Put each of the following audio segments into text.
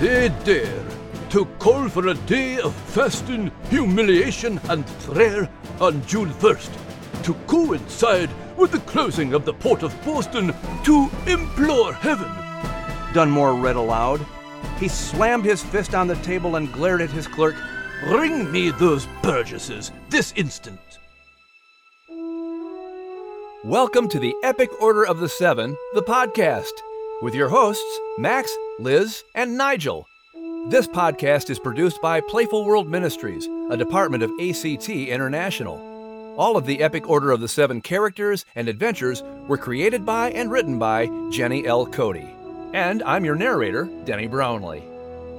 they dare to call for a day of fasting, humiliation, and prayer on June 1st to coincide with the closing of the port of Boston to implore heaven. Dunmore read aloud. He slammed his fist on the table and glared at his clerk. Bring me those Burgesses this instant. Welcome to the Epic Order of the Seven, the podcast, with your hosts, Max, Liz, and Nigel. This podcast is produced by Playful World Ministries, a department of ACT International. All of the Epic Order of the Seven characters and adventures were created by and written by Jenny L. Cote. And I'm your narrator, Denny Brownlee.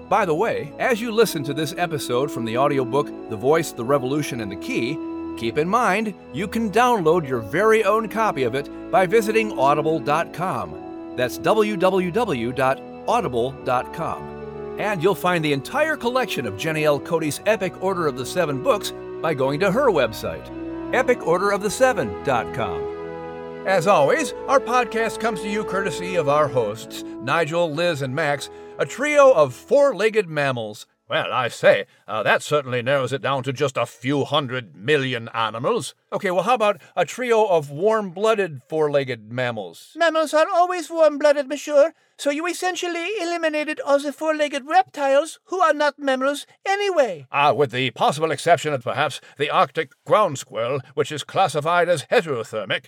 By the way, as you listen to this episode from the audiobook The Voice, the Revolution, and the Key, keep in mind you can download your very own copy of it by visiting audible.com. That's www.audible.com. And you'll find the entire collection of Jenny L. Cote's Epic Order of the Seven books by going to her website, epicorderoftheseven.com. As always, our podcast comes to you courtesy of our hosts, Nigel, Liz, and Max, a trio of four legged mammals. Well, I say, uh, that certainly narrows it down to just a few hundred million animals. Okay, well, how about a trio of warm blooded four legged mammals? Mammals are always warm blooded, monsieur, so you essentially eliminated all the four legged reptiles who are not mammals anyway. Ah, with the possible exception of perhaps the Arctic ground squirrel, which is classified as heterothermic.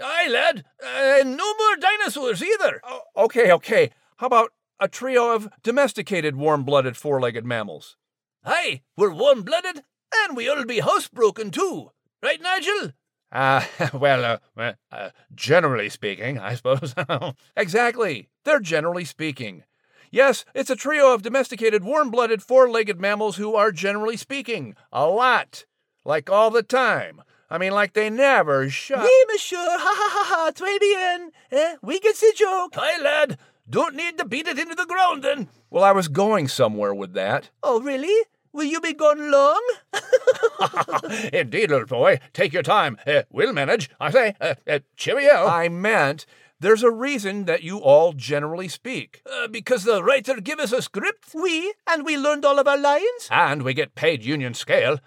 Aye, lad, uh, no more dinosaurs either. Oh, okay, okay. How about a trio of domesticated warm blooded four legged mammals? Aye, we're warm blooded, and we'll be housebroken too. Right, Nigel? Uh, well, uh, uh, generally speaking, I suppose. exactly. They're generally speaking. Yes, it's a trio of domesticated warm blooded four legged mammals who are generally speaking. A lot. Like all the time. I mean, like they never shut. Oui, monsieur. Ha ha ha ha. Très bien. Eh? We get the joke. Hi, lad. Don't need to beat it into the ground then. Well, I was going somewhere with that. Oh, really? Will you be gone long? Indeed, little boy. Take your time. Uh, we'll manage. I say, uh, uh, cheerio. I meant there's a reason that you all generally speak. Uh, because the writer give us a script? We, and we learned all of our lines? And we get paid union scale.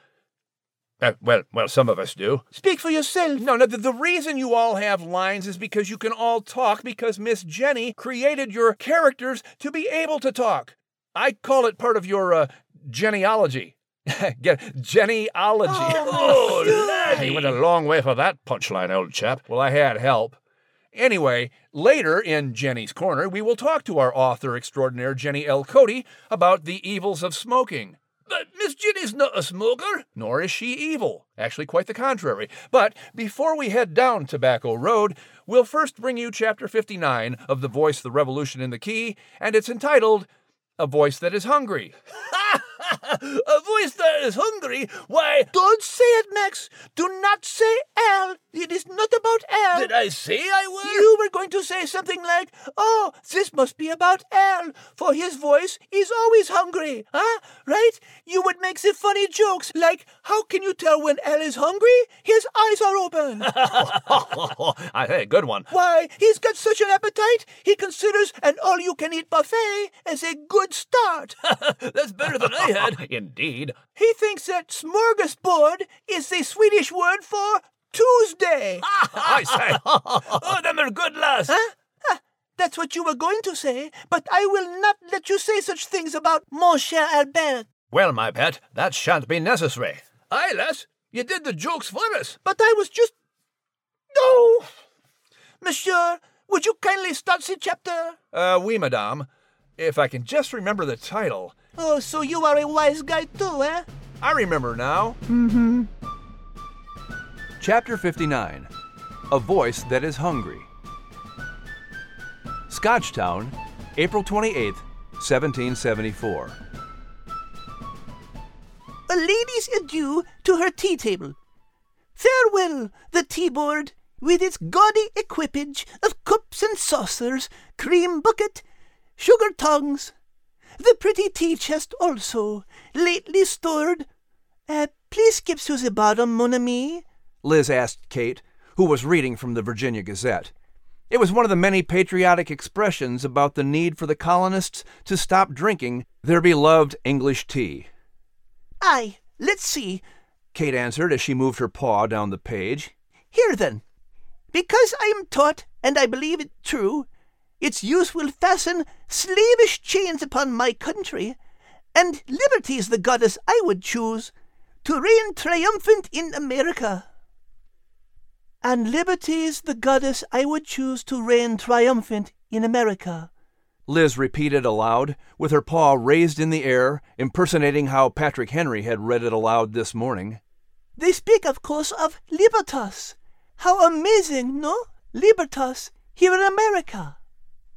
Uh, well, well, some of us do. Speak for yourself. No, no, the, the reason you all have lines is because you can all talk because Miss Jenny created your characters to be able to talk. I call it part of your uh, genealogy. Get genealogy. Oh, oh You went a long way for that punchline, old chap. Well, I had help. Anyway, later in Jenny's Corner, we will talk to our author extraordinaire, Jenny L. Cote, about the evils of smoking. But Miss Jenny's not a smoker. Nor is she evil. Actually, quite the contrary. But before we head down Tobacco Road, we'll first bring you Chapter 59 of The Voice, the Revolution, and the Key, and it's entitled A Voice That Is Hungry. a voice that is hungry? Why? Don't say it, Max. Do not say Al. It is not about Al. Did I say I were? You were going to say something like, Oh, this must be about Al, for his voice is always hungry. Huh? Right? You would make the funny jokes like, How can you tell when Al is hungry? His eyes are open. I say, good one. Why, he's got such an appetite, he considers an all you can eat buffet as a good start. That's better than I had. Indeed. He thinks that smorgasbord is the Swedish word for Tuesday. I say. oh, them are good lass. Huh? That's what you were going to say, but I will not let you say such things about Mon cher Albert. Well, my pet, that shan't be necessary. Aye, lass, you did the jokes for us. But I was just. No! Monsieur, would you kindly start the chapter? Uh, oui, madame. If I can just remember the title. Oh, so you are a wise guy too, eh? I remember now. Mm-hmm. Chapter 59 A Voice That Is Hungry. Scotchtown, April 28th, 1774. A lady's adieu to her tea table. Farewell, the tea board, with its gaudy equipage of cups and saucers, cream bucket, sugar tongs. The pretty tea chest also, lately stored. Uh, please skip to the bottom, mon ami. Liz asked Kate, who was reading from the Virginia Gazette. It was one of the many patriotic expressions about the need for the colonists to stop drinking their beloved English tea. Aye, let's see. Kate answered as she moved her paw down the page. Here then. Because I am taught, and I believe it true, its use will fasten slavish chains upon my country, and liberty is the goddess I would choose to reign triumphant in America. And liberty is the goddess I would choose to reign triumphant in America. Liz repeated aloud, with her paw raised in the air, impersonating how Patrick Henry had read it aloud this morning. They speak, of course, of libertas. How amazing, no? Libertas here in America.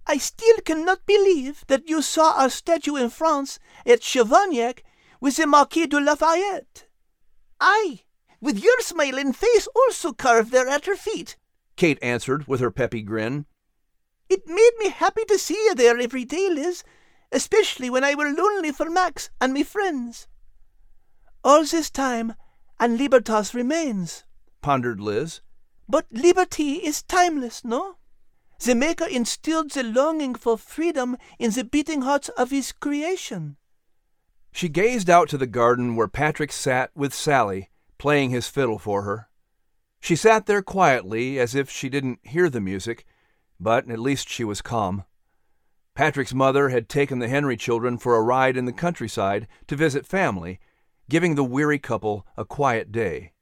I still cannot believe that you saw our statue in France at Chavagnac with the Marquis de Lafayette. Aye, with your smiling face also carved there at her feet. Kate answered with her peppy grin. It made me happy to see you there every day, Liz, especially when I were lonely for Max and me friends. All this time, and Libertas remains, pondered Liz. But liberty is timeless, no? The Maker instilled the longing for freedom in the beating hearts of his creation. She gazed out to the garden where Patrick sat with Sally, playing his fiddle for her. She sat there quietly, as if she didn't hear the music, but at least she was calm. Patrick's mother had taken the Henry children for a ride in the countryside to visit family, giving the weary couple a quiet day.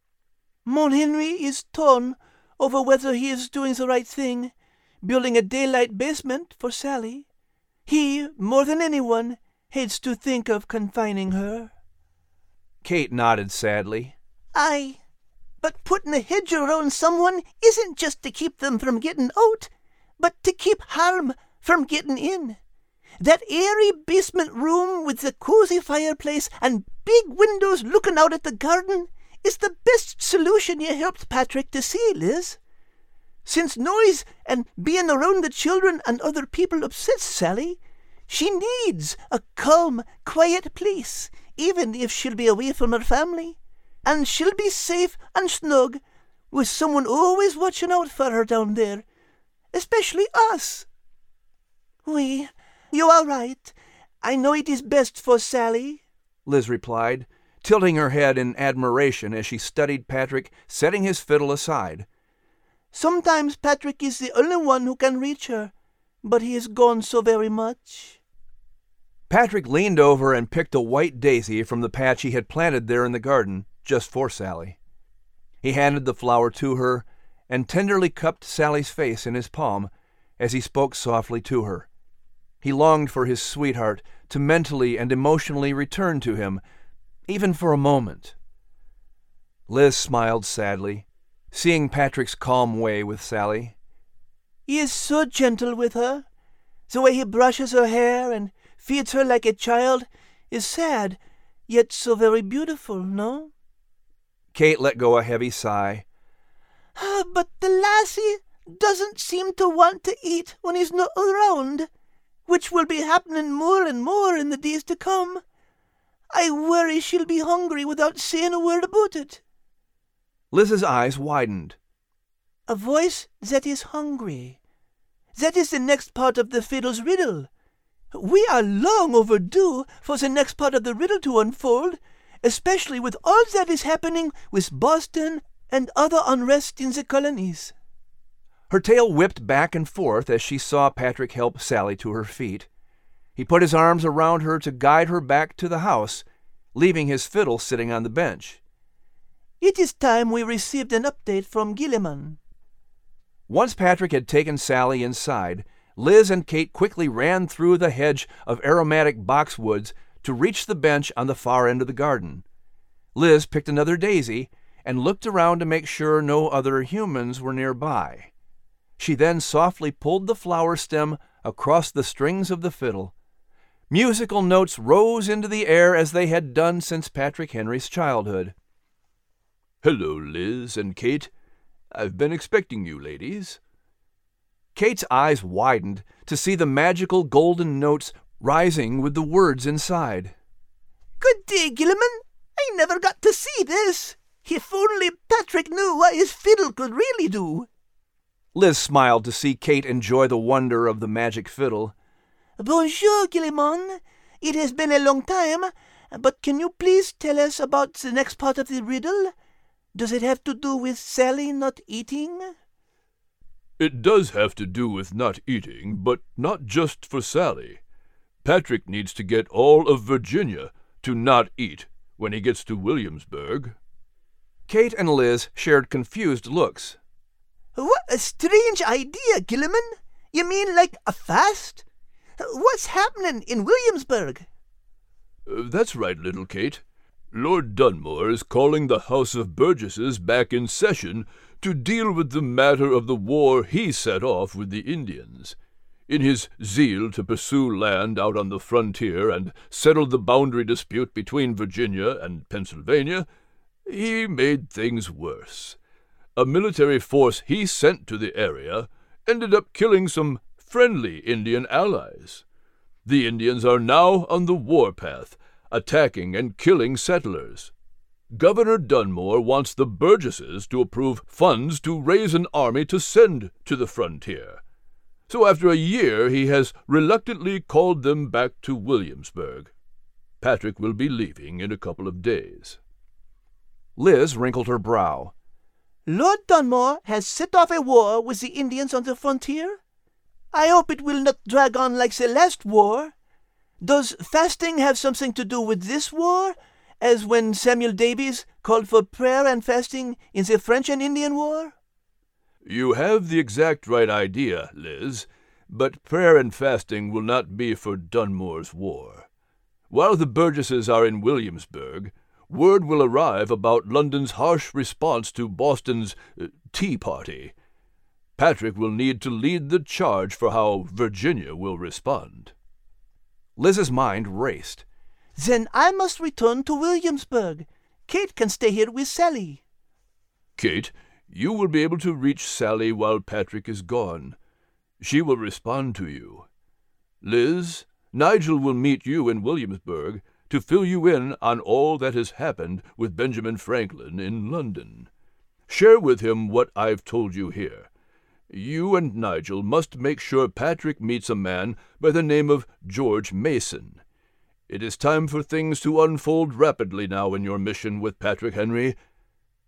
Mon Henry is torn over whether he is doing the right thing, building a daylight basement for Sally. He, more than anyone, hates to think of confining her. Kate nodded sadly. Aye, but putting a hedge around someone isn't just to keep them from getting out, but to keep harm from getting in. That airy basement room with the cozy fireplace and big windows looking out at the garden is the best solution you helped Patrick to see, Liz. Since noise and being around the children and other people upsets Sally, she needs a calm, quiet place, even if she'll be away from her family and she'll be safe and snug with someone always watching out for her down there, especially us. We, you are right. I know it is best for Sally, Liz replied, tilting her head in admiration as she studied Patrick setting his fiddle aside. Sometimes Patrick is the only one who can reach her, but he is gone so very much. Patrick leaned over and picked a white daisy from the patch he had planted there in the garden just for Sally. He handed the flower to her and tenderly cupped Sally's face in his palm as he spoke softly to her. He longed for his sweetheart to mentally and emotionally return to him, even for a moment. Liz smiled sadly, seeing Patrick's calm way with Sally. He is so gentle with her. The way he brushes her hair and feeds her like a child is sad, yet so very beautiful, no? Kate let go a heavy sigh. Ah, but the lassie doesn't seem to want to eat when he's not around, which will be happening more and more in the days to come. I worry she'll be hungry without saying a word about it. Liz's eyes widened. A voice that is hungry. That is the next part of the fiddle's riddle. We are long overdue for the next part of the riddle to unfold, especially with all that is happening with Boston and other unrest in the colonies. Her tail whipped back and forth as she saw Patrick help Sally to her feet. He put his arms around her to guide her back to the house, leaving his fiddle sitting on the bench. It is time we received an update from Gillamon. Once Patrick had taken Sally inside, Liz and Kate quickly ran through the hedge of aromatic boxwoods to reach the bench on the far end of the garden. Liz picked another daisy and looked around to make sure no other humans were nearby. She then softly pulled the flower stem across the strings of the fiddle. Musical notes rose into the air as they had done since Patrick Henry's childhood. Hello, Liz and Kate. I've been expecting you, ladies. Kate's eyes widened to see the magical golden notes rising with the words inside. Good day, Gillamon. I never got to see this. If only Patrick knew what his fiddle could really do. Liz smiled to see Kate enjoy the wonder of the magic fiddle. Bonjour, Gillamon. It has been a long time, but can you please tell us about the next part of the riddle? Does it have to do with Sally not eating? It does have to do with not eating, but not just for Sally. Patrick needs to get all of Virginia to not eat when he gets to Williamsburg. Kate and Liz shared confused looks. What a strange idea, Gillamon. You mean like a fast? What's happening in Williamsburg? Uh, that's right, little Kate. Lord Dunmore is calling the House of Burgesses back in session to deal with the matter of the war he set off with the Indians. In his zeal to pursue land out on the frontier and settle the boundary dispute between Virginia and Pennsylvania, he made things worse. A military force he sent to the area ended up killing some friendly Indian allies. The Indians are now on the warpath, attacking and killing settlers. Governor Dunmore wants the Burgesses to approve funds to raise an army to send to the frontier. So after a year, he has reluctantly called them back to Williamsburg. Patrick will be leaving in a couple of days. Liz wrinkled her brow. Lord Dunmore has set off a war with the Indians on the frontier? I hope it will not drag on like the last war. Does fasting have something to do with this war, as when Samuel Davies called for prayer and fasting in the French and Indian War? You have the exact right idea, Liz, but prayer and fasting will not be for Dunmore's war. While the Burgesses are in Williamsburg, word will arrive about London's harsh response to Boston's uh, Tea Party. Patrick will need to lead the charge for how Virginia will respond. Liz's mind raced. Then I must return to Williamsburg. Kate can stay here with Sally. Kate, you will be able to reach Sally while Patrick is gone. She will respond to you. Liz, Nigel will meet you in Williamsburg to fill you in on all that has happened with Benjamin Franklin in London. Share with him what I've told you here. You and Nigel must make sure Patrick meets a man by the name of George Mason. It is time for things to unfold rapidly now in your mission with Patrick Henry.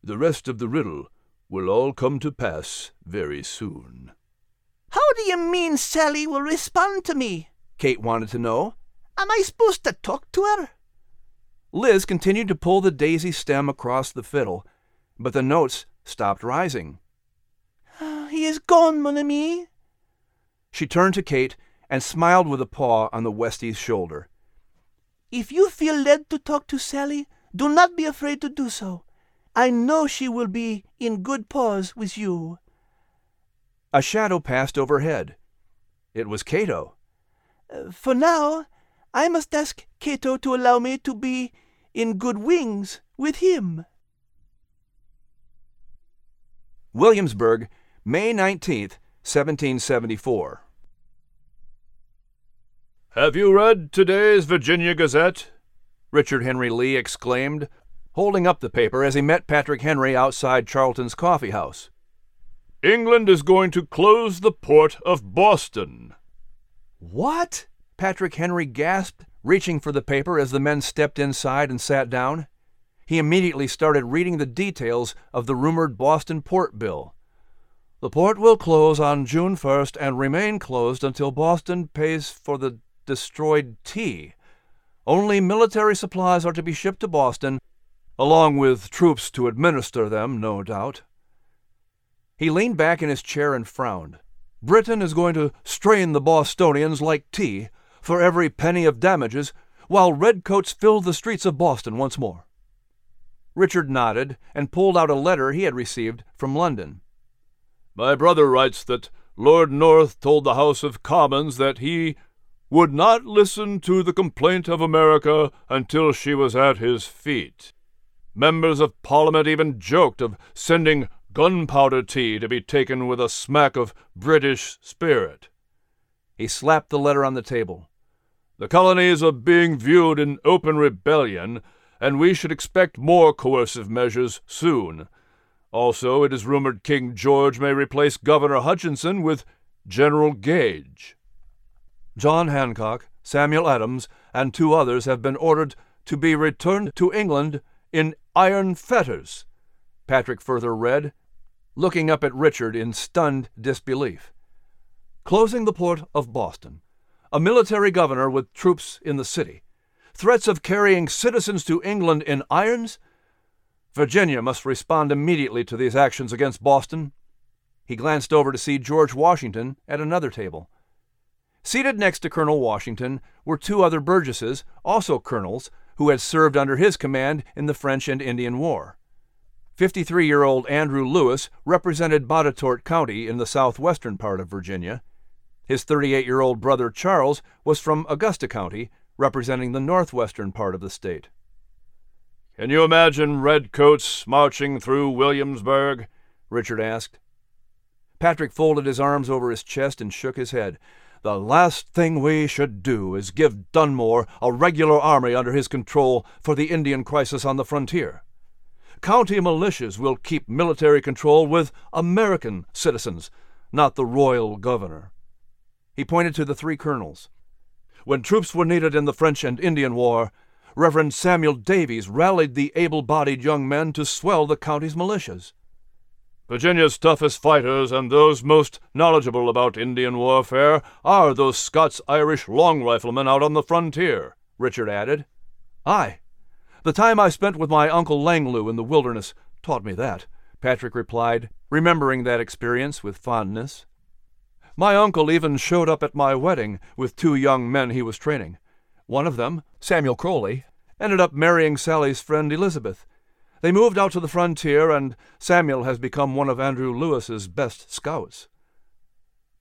The rest of the riddle will all come to pass very soon. How do you mean Sally will respond to me? Kate wanted to know. Am I supposed to talk to her? Liz continued to pull the daisy stem across the fiddle, but the notes stopped rising. He is gone, mon ami. She turned to Kate and smiled with a paw on the Westie's shoulder. If you feel led to talk to Sally, do not be afraid to do so. I know she will be in good paws with you. A shadow passed overhead. It was Cato. Uh, for now, I must ask Cato to allow me to be in good wings with him. Williamsburg, May 19th, 1774. Have you read today's Virginia Gazette? Richard Henry Lee exclaimed, holding up the paper as he met Patrick Henry outside Charlton's coffee house. England is going to close the port of Boston. What? Patrick Henry gasped, reaching for the paper as the men stepped inside and sat down. He immediately started reading the details of the rumored Boston Port Bill. The port will close on June 1st and remain closed until Boston pays for the destroyed tea. Only military supplies are to be shipped to Boston, along with troops to administer them, no doubt. He leaned back in his chair and frowned. Britain is going to strain the Bostonians like tea for every penny of damages, while redcoats fill the streets of Boston once more. Richard nodded and pulled out a letter he had received from London. My brother writes that Lord North told the House of Commons that he would not listen to the complaint of America until she was at his feet. Members of Parliament even joked of sending gunpowder tea to be taken with a smack of British spirit. He slapped the letter on the table. The colonies are being viewed in open rebellion, and we should expect more coercive measures soon. Also, it is rumored King George may replace Governor Hutchinson with General Gage. John Hancock, Samuel Adams, and two others have been ordered to be returned to England in iron fetters, Patrick further read, looking up at Richard in stunned disbelief. Closing the port of Boston, a military governor with troops in the city, threats of carrying citizens to England in irons? Virginia must respond immediately to these actions against Boston. He glanced over to see George Washington at another table. Seated next to Colonel Washington were two other Burgesses, also colonels, who had served under his command in the French and Indian War. 53 year old Andrew Lewis represented Botetourt County in the southwestern part of Virginia. His 38 year old brother Charles was from Augusta County, representing the northwestern part of the state. Can you imagine redcoats marching through Williamsburg? Richard asked. Patrick folded his arms over his chest and shook his head. The last thing we should do is give Dunmore a regular army under his control for the Indian crisis on the frontier. County militias will keep military control with American citizens, not the royal governor. He pointed to the three colonels. When troops were needed in the French and Indian War, Reverend Samuel Davies rallied the able bodied young men to swell the county's militias. Virginia's toughest fighters and those most knowledgeable about Indian warfare are those Scots Irish long riflemen out on the frontier, Richard added. Aye. The time I spent with my Uncle Langloo in the wilderness taught me that, Patrick replied, remembering that experience with fondness. My uncle even showed up at my wedding with two young men he was training. One of them, Samuel Crowley, ended up marrying Sally's friend Elizabeth, they moved out to the frontier, and Samuel has become one of Andrew Lewis's best scouts.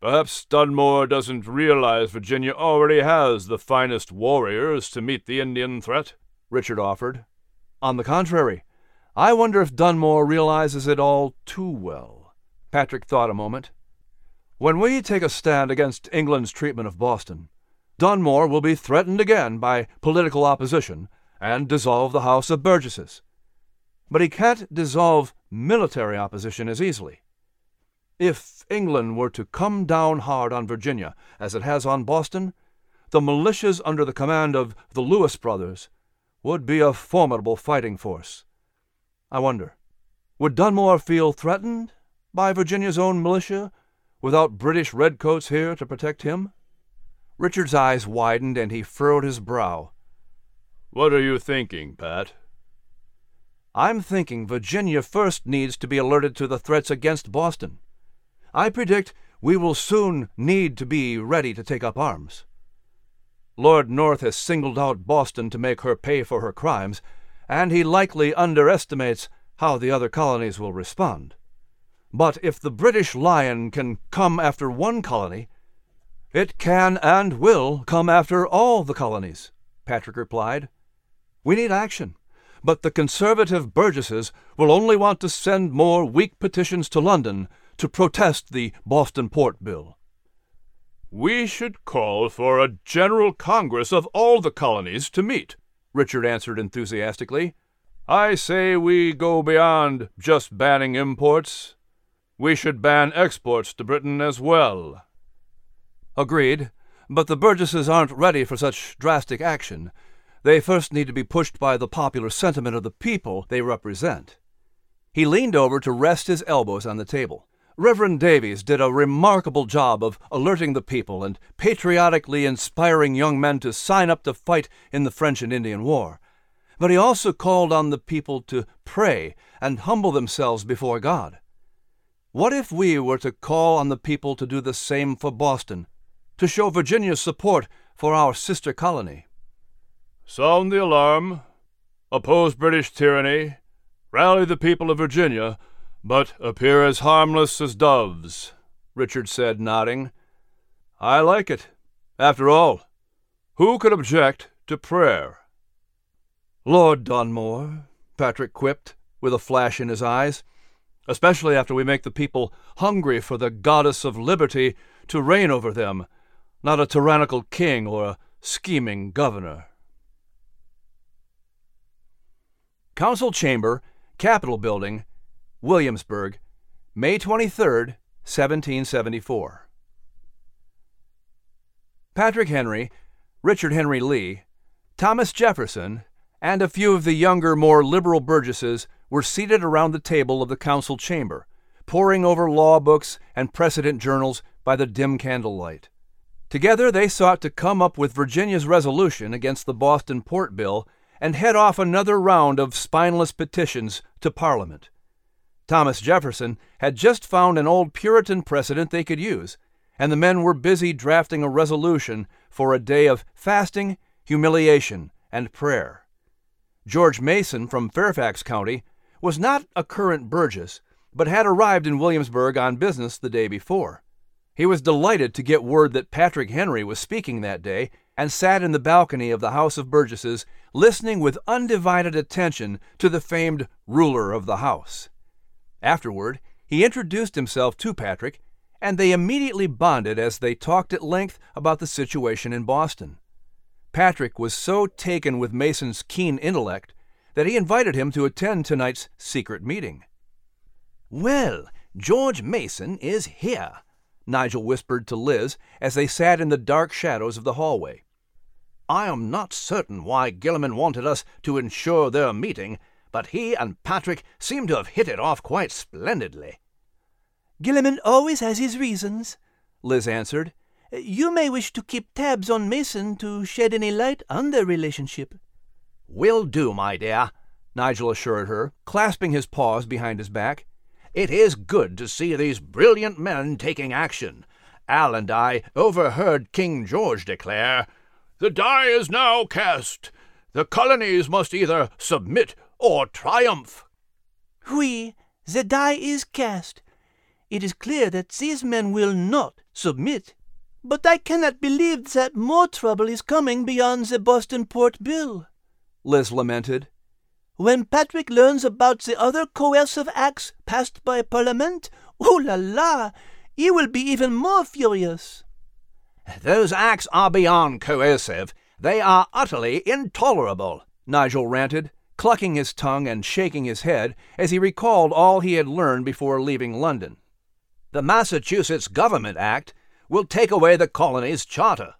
Perhaps Dunmore doesn't realize Virginia already has the finest warriors to meet the Indian threat, Richard offered. On the contrary, I wonder if Dunmore realizes it all too well. Patrick thought a moment. When we take a stand against England's treatment of Boston, Dunmore will be threatened again by political opposition and dissolve the House of Burgesses but he can't dissolve military opposition as easily. If England were to come down hard on Virginia, as it has on Boston, the militias under the command of the Lewis brothers would be a formidable fighting force. I wonder, would Dunmore feel threatened by Virginia's own militia without British redcoats here to protect him? Richard's eyes widened and he furrowed his brow. What are you thinking, Pat? I'm thinking Virginia first needs to be alerted to the threats against Boston. I predict we will soon need to be ready to take up arms. Lord North has singled out Boston to make her pay for her crimes, and he likely underestimates how the other colonies will respond. But if the British Lion can come after one colony, it can and will come after all the colonies, Patrick replied. We need action but the conservative Burgesses will only want to send more weak petitions to London to protest the Boston Port Bill. We should call for a General Congress of all the colonies to meet, Richard answered enthusiastically. I say we go beyond just banning imports. We should ban exports to Britain as well. Agreed, but the Burgesses aren't ready for such drastic action. They first need to be pushed by the popular sentiment of the people they represent. He leaned over to rest his elbows on the table. Reverend Davies did a remarkable job of alerting the people and patriotically inspiring young men to sign up to fight in the French and Indian War. But he also called on the people to pray and humble themselves before God. What if we were to call on the people to do the same for Boston, to show Virginia's support for our sister colony? Sound the alarm. Oppose British tyranny. Rally the people of Virginia, but appear as harmless as doves, Richard said, nodding. I like it. After all, who could object to prayer? Lord Dunmore, Patrick quipped, with a flash in his eyes, especially after we make the people hungry for the goddess of liberty to reign over them, not a tyrannical king or a scheming governor. Council Chamber, Capitol Building, Williamsburg, May 23, 1774. Patrick Henry, Richard Henry Lee, Thomas Jefferson, and a few of the younger, more liberal burgesses were seated around the table of the council chamber, poring over law books and precedent journals by the dim candlelight. Together they sought to come up with Virginia's resolution against the Boston Port Bill and head off another round of spineless petitions to Parliament. Thomas Jefferson had just found an old Puritan precedent they could use, and the men were busy drafting a resolution for a day of fasting, humiliation, and prayer. George Mason from Fairfax County was not a current burgess, but had arrived in Williamsburg on business the day before. He was delighted to get word that Patrick Henry was speaking that day and sat in the balcony of the House of Burgesses listening with undivided attention to the famed ruler of the house. Afterward, he introduced himself to Patrick, and they immediately bonded as they talked at length about the situation in Boston. Patrick was so taken with Mason's keen intellect that he invited him to attend tonight's secret meeting. Well, George Mason is here, Nigel whispered to Liz as they sat in the dark shadows of the hallway. I am not certain why Gillamon wanted us to ensure their meeting, but he and Patrick seem to have hit it off quite splendidly. Gillamon always has his reasons, Liz answered. You may wish to keep tabs on Mason to shed any light on their relationship. Will do, my dear, Nigel assured her, clasping his paws behind his back. It is good to see these brilliant men taking action. Al and I overheard King George declare, The die is now cast. The colonies must either submit or triumph. Oui, the die is cast. It is clear that these men will not submit. But I cannot believe that more trouble is coming beyond the Boston Port Bill, Liz lamented. When Patrick learns about the other coercive acts passed by Parliament, oh la la, he will be even more furious. Those acts are beyond coercive. They are utterly intolerable, Nigel ranted clucking his tongue and shaking his head as he recalled all he had learned before leaving London. The Massachusetts Government Act will take away the colony's charter.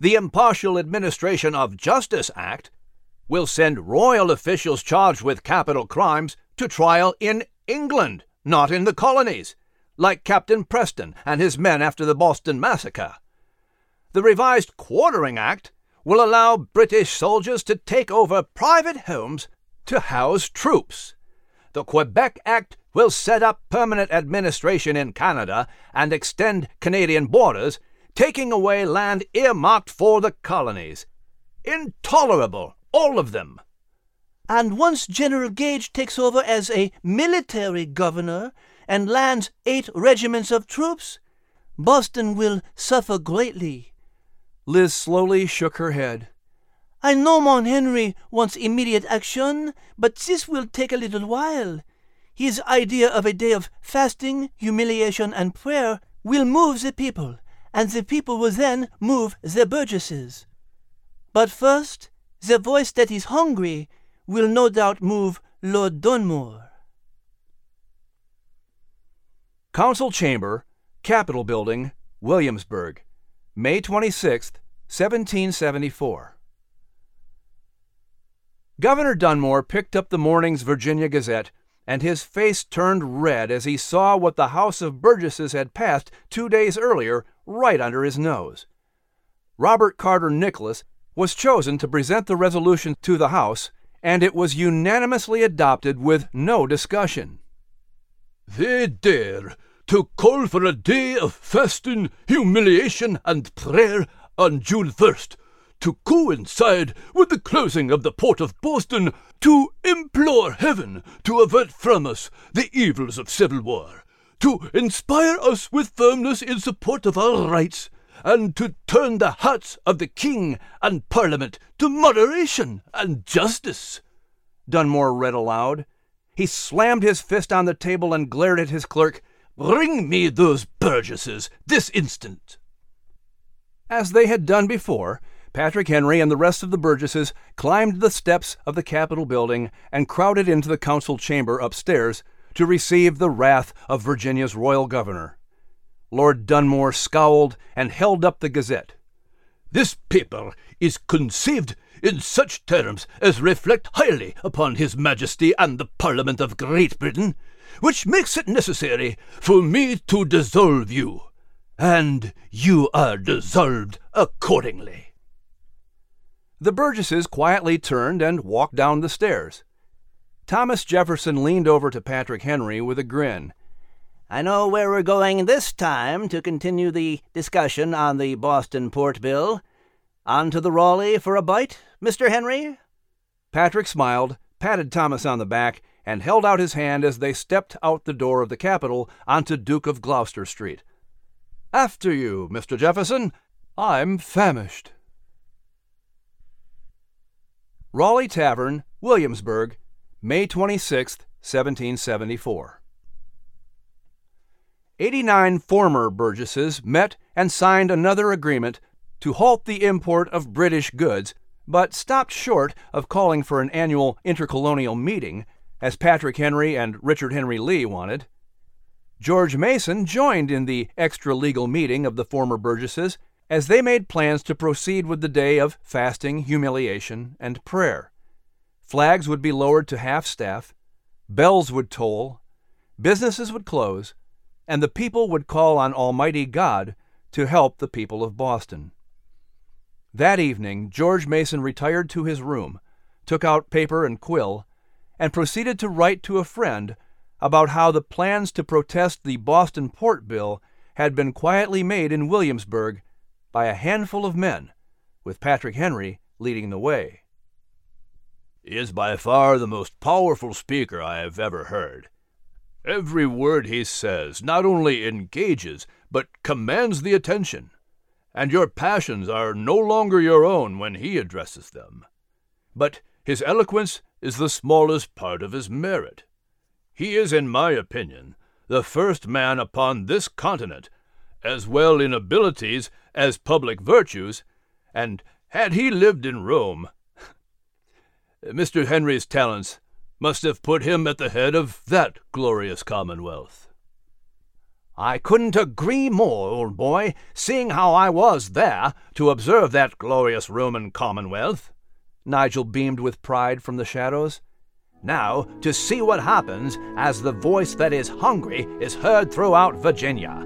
The Impartial Administration of Justice Act will send royal officials charged with capital crimes to trial in England, not in the colonies, like Captain Preston and his men after the Boston Massacre. The revised Quartering Act will allow British soldiers to take over private homes to house troops. The Quebec Act will set up permanent administration in Canada and extend Canadian borders, taking away land earmarked for the colonies. Intolerable, all of them. And once General Gage takes over as a military governor and lands eight regiments of troops, Boston will suffer greatly. Liz slowly shook her head. I know Mon Henry wants immediate action, but this will take a little while. His idea of a day of fasting, humiliation, and prayer will move the people, and the people will then move the burgesses. But first, the voice that is hungry will no doubt move Lord Dunmore. Council Chamber, Capitol Building, Williamsburg, May 26, 1774. Governor Dunmore picked up the morning's Virginia Gazette, and his face turned red as he saw what the House of Burgesses had passed two days earlier right under his nose. Robert Carter Nicholas was chosen to present the resolution to the House, and it was unanimously adopted with no discussion. They dare to call for a day of fasting, humiliation, and prayer on June 1st, to coincide with the closing of the port of Boston, to implore heaven to avert from us the evils of civil war, to inspire us with firmness in support of our rights, and to turn the hearts of the King and Parliament to moderation and justice. Dunmore read aloud. He slammed his fist on the table and glared at his clerk. Bring me those burgesses this instant. As they had done before, Patrick Henry and the rest of the burgesses climbed the steps of the Capitol building and crowded into the council chamber upstairs to receive the wrath of Virginia's royal governor. Lord Dunmore scowled and held up the Gazette. This paper is conceived in such terms as reflect highly upon His Majesty and the Parliament of Great Britain, which makes it necessary for me to dissolve you, and you are dissolved accordingly. The Burgesses quietly turned and walked down the stairs. Thomas Jefferson leaned over to Patrick Henry with a grin. I know where we're going this time to continue the discussion on the Boston Port Bill. On to the Raleigh for a bite, Mr. Henry? Patrick smiled, patted Thomas on the back, and held out his hand as they stepped out the door of the Capitol onto Duke of Gloucester Street. After you, Mr. Jefferson. I'm famished. Raleigh Tavern, Williamsburg, May 26, 1774. Eighty nine former Burgesses met and signed another agreement to halt the import of British goods, but stopped short of calling for an annual intercolonial meeting, as Patrick Henry and Richard Henry Lee wanted. George Mason joined in the extra legal meeting of the former Burgesses as they made plans to proceed with the day of fasting, humiliation, and prayer. Flags would be lowered to half staff, bells would toll, businesses would close, and the people would call on Almighty God to help the people of Boston. That evening, George Mason retired to his room, took out paper and quill, and proceeded to write to a friend about how the plans to protest the Boston Port Bill had been quietly made in Williamsburg by a handful of men, with Patrick Henry leading the way. He is by far the most powerful speaker I have ever heard. Every word he says not only engages, but commands the attention, and your passions are no longer your own when he addresses them. But his eloquence is the smallest part of his merit. He is, in my opinion, the first man upon this continent, as well in abilities as public virtues, and had he lived in Rome, Mr. Henry's talents must have put him at the head of that glorious commonwealth. I couldn't agree more, old boy, seeing how I was there to observe that glorious Roman commonwealth. Nigel beamed with pride from the shadows. Now, to see what happens as the voice that is hungry is heard throughout Virginia.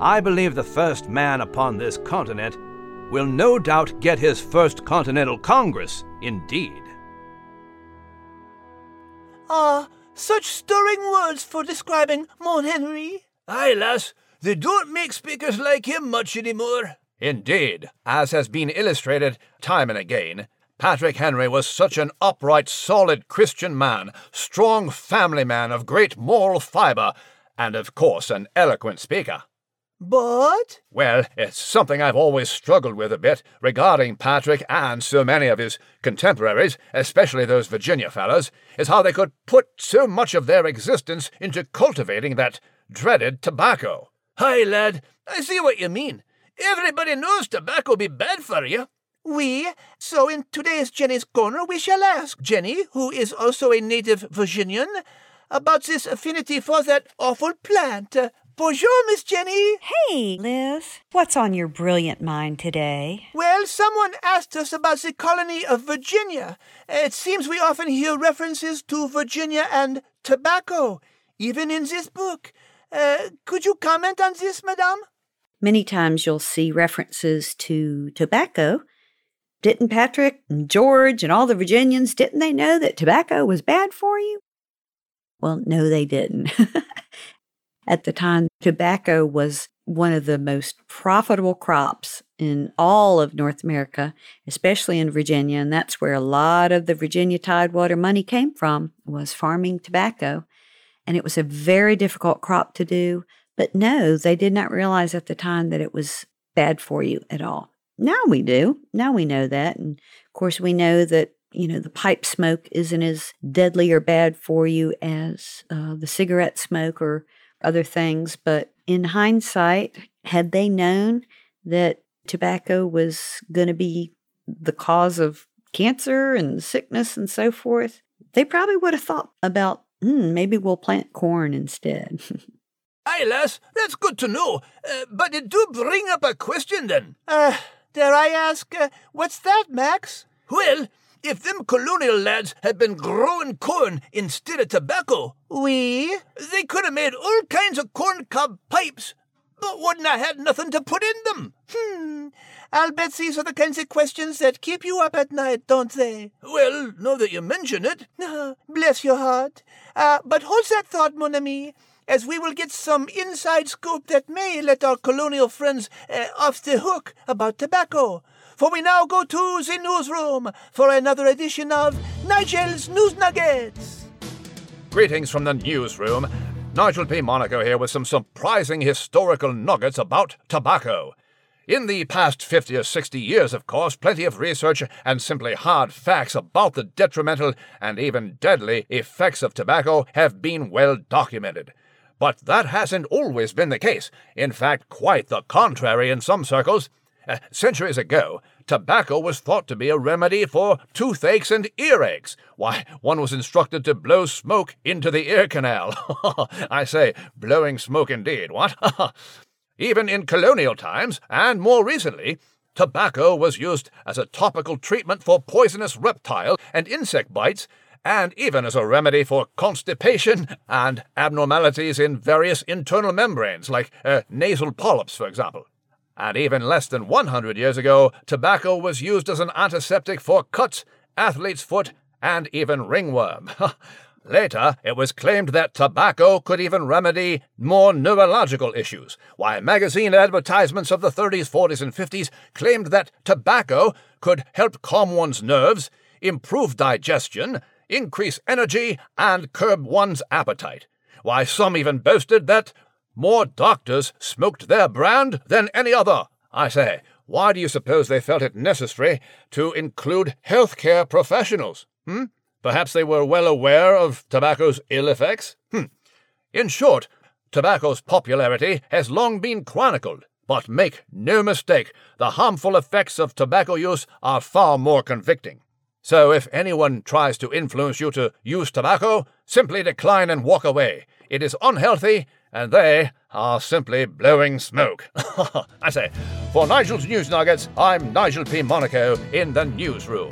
I believe the first man upon this continent will no doubt get his first Continental Congress, indeed. Ah, such stirring words for describing Mon Henry. Aye, lass, they don't make speakers like him much any more. Indeed, as has been illustrated time and again, Patrick Henry was such an upright, solid Christian man, strong family man of great moral fibre, and of course an eloquent speaker. But? Well, it's something I've always struggled with a bit regarding Patrick and so many of his contemporaries, especially those Virginia fellows, is how they could put so much of their existence into cultivating that dreaded tobacco. Hi, lad, I see what you mean. Everybody knows tobacco be bad for you. We, so in today's Jenny's Corner, we shall ask Jenny, who is also a native Virginian, about this affinity for that awful plant. Bonjour, Miss Jenny. Hey, Liz. What's on your brilliant mind today? Well, someone asked us about the colony of Virginia. It seems we often hear references to Virginia and tobacco, even in this book. Uh, could you comment on this, madame? Many times you'll see references to tobacco. Didn't Patrick and George and all the Virginians, didn't they know that tobacco was bad for you? Well, no, they didn't. At the time, tobacco was one of the most profitable crops in all of North America, especially in Virginia, and that's where a lot of the Virginia Tidewater money came from, was farming tobacco. And it was a very difficult crop to do, but no, they did not realize at the time that it was bad for you at all. Now we do. Now we know that. And of course, we know that, you know, the pipe smoke isn't as deadly or bad for you as uh, the cigarette smoke or other things. But in hindsight, had they known that tobacco was going to be the cause of cancer and sickness and so forth, they probably would have thought about Mm, maybe we'll plant corn instead. Aye, lass, that's good to know. Uh, but it do bring up a question then. Uh, dare I ask, uh, what's that, Max? Well, if them colonial lads had been growing corn instead of tobacco, We? they could have made all kinds of corn cob pipes, but wouldn't have had nothing to put in them. Hmm. I'll bet these are the kinds of questions that keep you up at night, don't they? Well, now that you mention it, Ah, bless your heart. Uh, but hold that thought, mon ami, as we will get some inside scoop that may let our colonial friends uh, off the hook about tobacco. For we now go to the newsroom for another edition of Nigel's News Nuggets. Greetings from the newsroom. Nigel P. Monaco here with some surprising historical nuggets about tobacco. In the past 50 or 60 years, of course, plenty of research and simply hard facts about the detrimental and even deadly effects of tobacco have been well documented. But that hasn't always been the case. In fact, quite the contrary in some circles. Uh, centuries ago, tobacco was thought to be a remedy for toothaches and earaches. Why, one was instructed to blow smoke into the ear canal. I say, blowing smoke indeed, what? Even in colonial times, and more recently, tobacco was used as a topical treatment for poisonous reptile and insect bites, and even as a remedy for constipation and abnormalities in various internal membranes, like uh, nasal polyps, for example. And even less than 100 years ago, tobacco was used as an antiseptic for cuts, athlete's foot, and even ringworm. Later, it was claimed that tobacco could even remedy more neurological issues, while magazine advertisements of the 30s, 40s, and 50s claimed that tobacco could help calm one's nerves, improve digestion, increase energy, and curb one's appetite. Why, some even boasted that more doctors smoked their brand than any other. I say, why do you suppose they felt it necessary to include healthcare professionals? Hmm? Perhaps they were well aware of tobacco's ill effects? Hmm. In short, tobacco's popularity has long been chronicled, but make no mistake, the harmful effects of tobacco use are far more convicting. So if anyone tries to influence you to use tobacco, simply decline and walk away. It is unhealthy, and they are simply blowing smoke. I say, for Nigel's News Nuggets, I'm Nigel P. Monaco in the newsroom.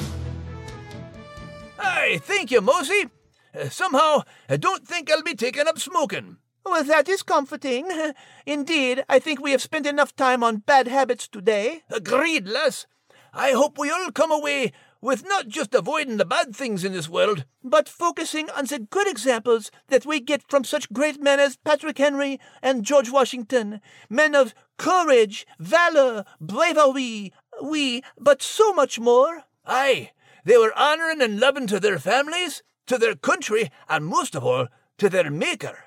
Hey, thank you, Mosey. Uh, somehow, I don't think I'll be taking up smoking. Well, that is comforting. Indeed, I think we have spent enough time on bad habits today. Agreed, lass. I hope we all come away with not just avoiding the bad things in this world, but focusing on the good examples that we get from such great men as Patrick Henry and George Washington, men of courage, valor, bravery, we, but so much more. Aye, they were honouring and loving to their families, to their country, and most of all, to their Maker.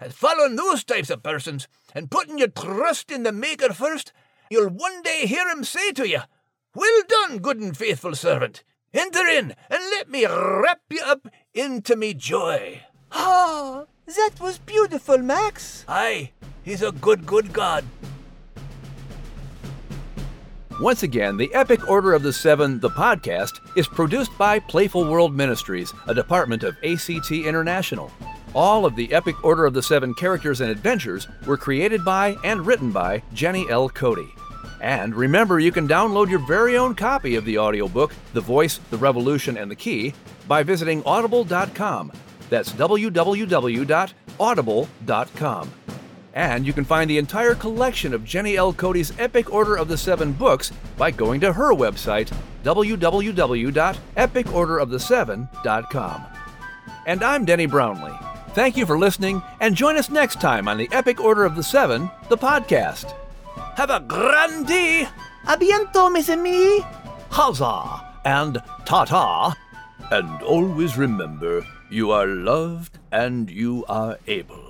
And following those types of persons, and putting your trust in the Maker first, you'll one day hear him say to you, Well done, good and faithful servant. Enter in, and let me wrap you up into me joy. Ah, that was beautiful, Max. Aye, he's a good, good God. Once again, the Epic Order of the Seven, the podcast, is produced by Playful World Ministries, a department of ACT International. All of the Epic Order of the Seven characters and adventures were created by and written by Jenny L. Cote. And remember, you can download your very own copy of the audiobook, The Voice, The Revolution, and the Key by visiting audible.com. That's www.audible.com. And you can find the entire collection of Jenny L. Cote's Epic Order of the Seven books by going to her website, www.epicorderoftheseven.com. And I'm Denny Brownlee. Thank you for listening, and join us next time on the Epic Order of the Seven, the podcast. Have a grand day. A bientôt, mes amis. Huzzah! And ta ta! And always remember, you are loved and you are able.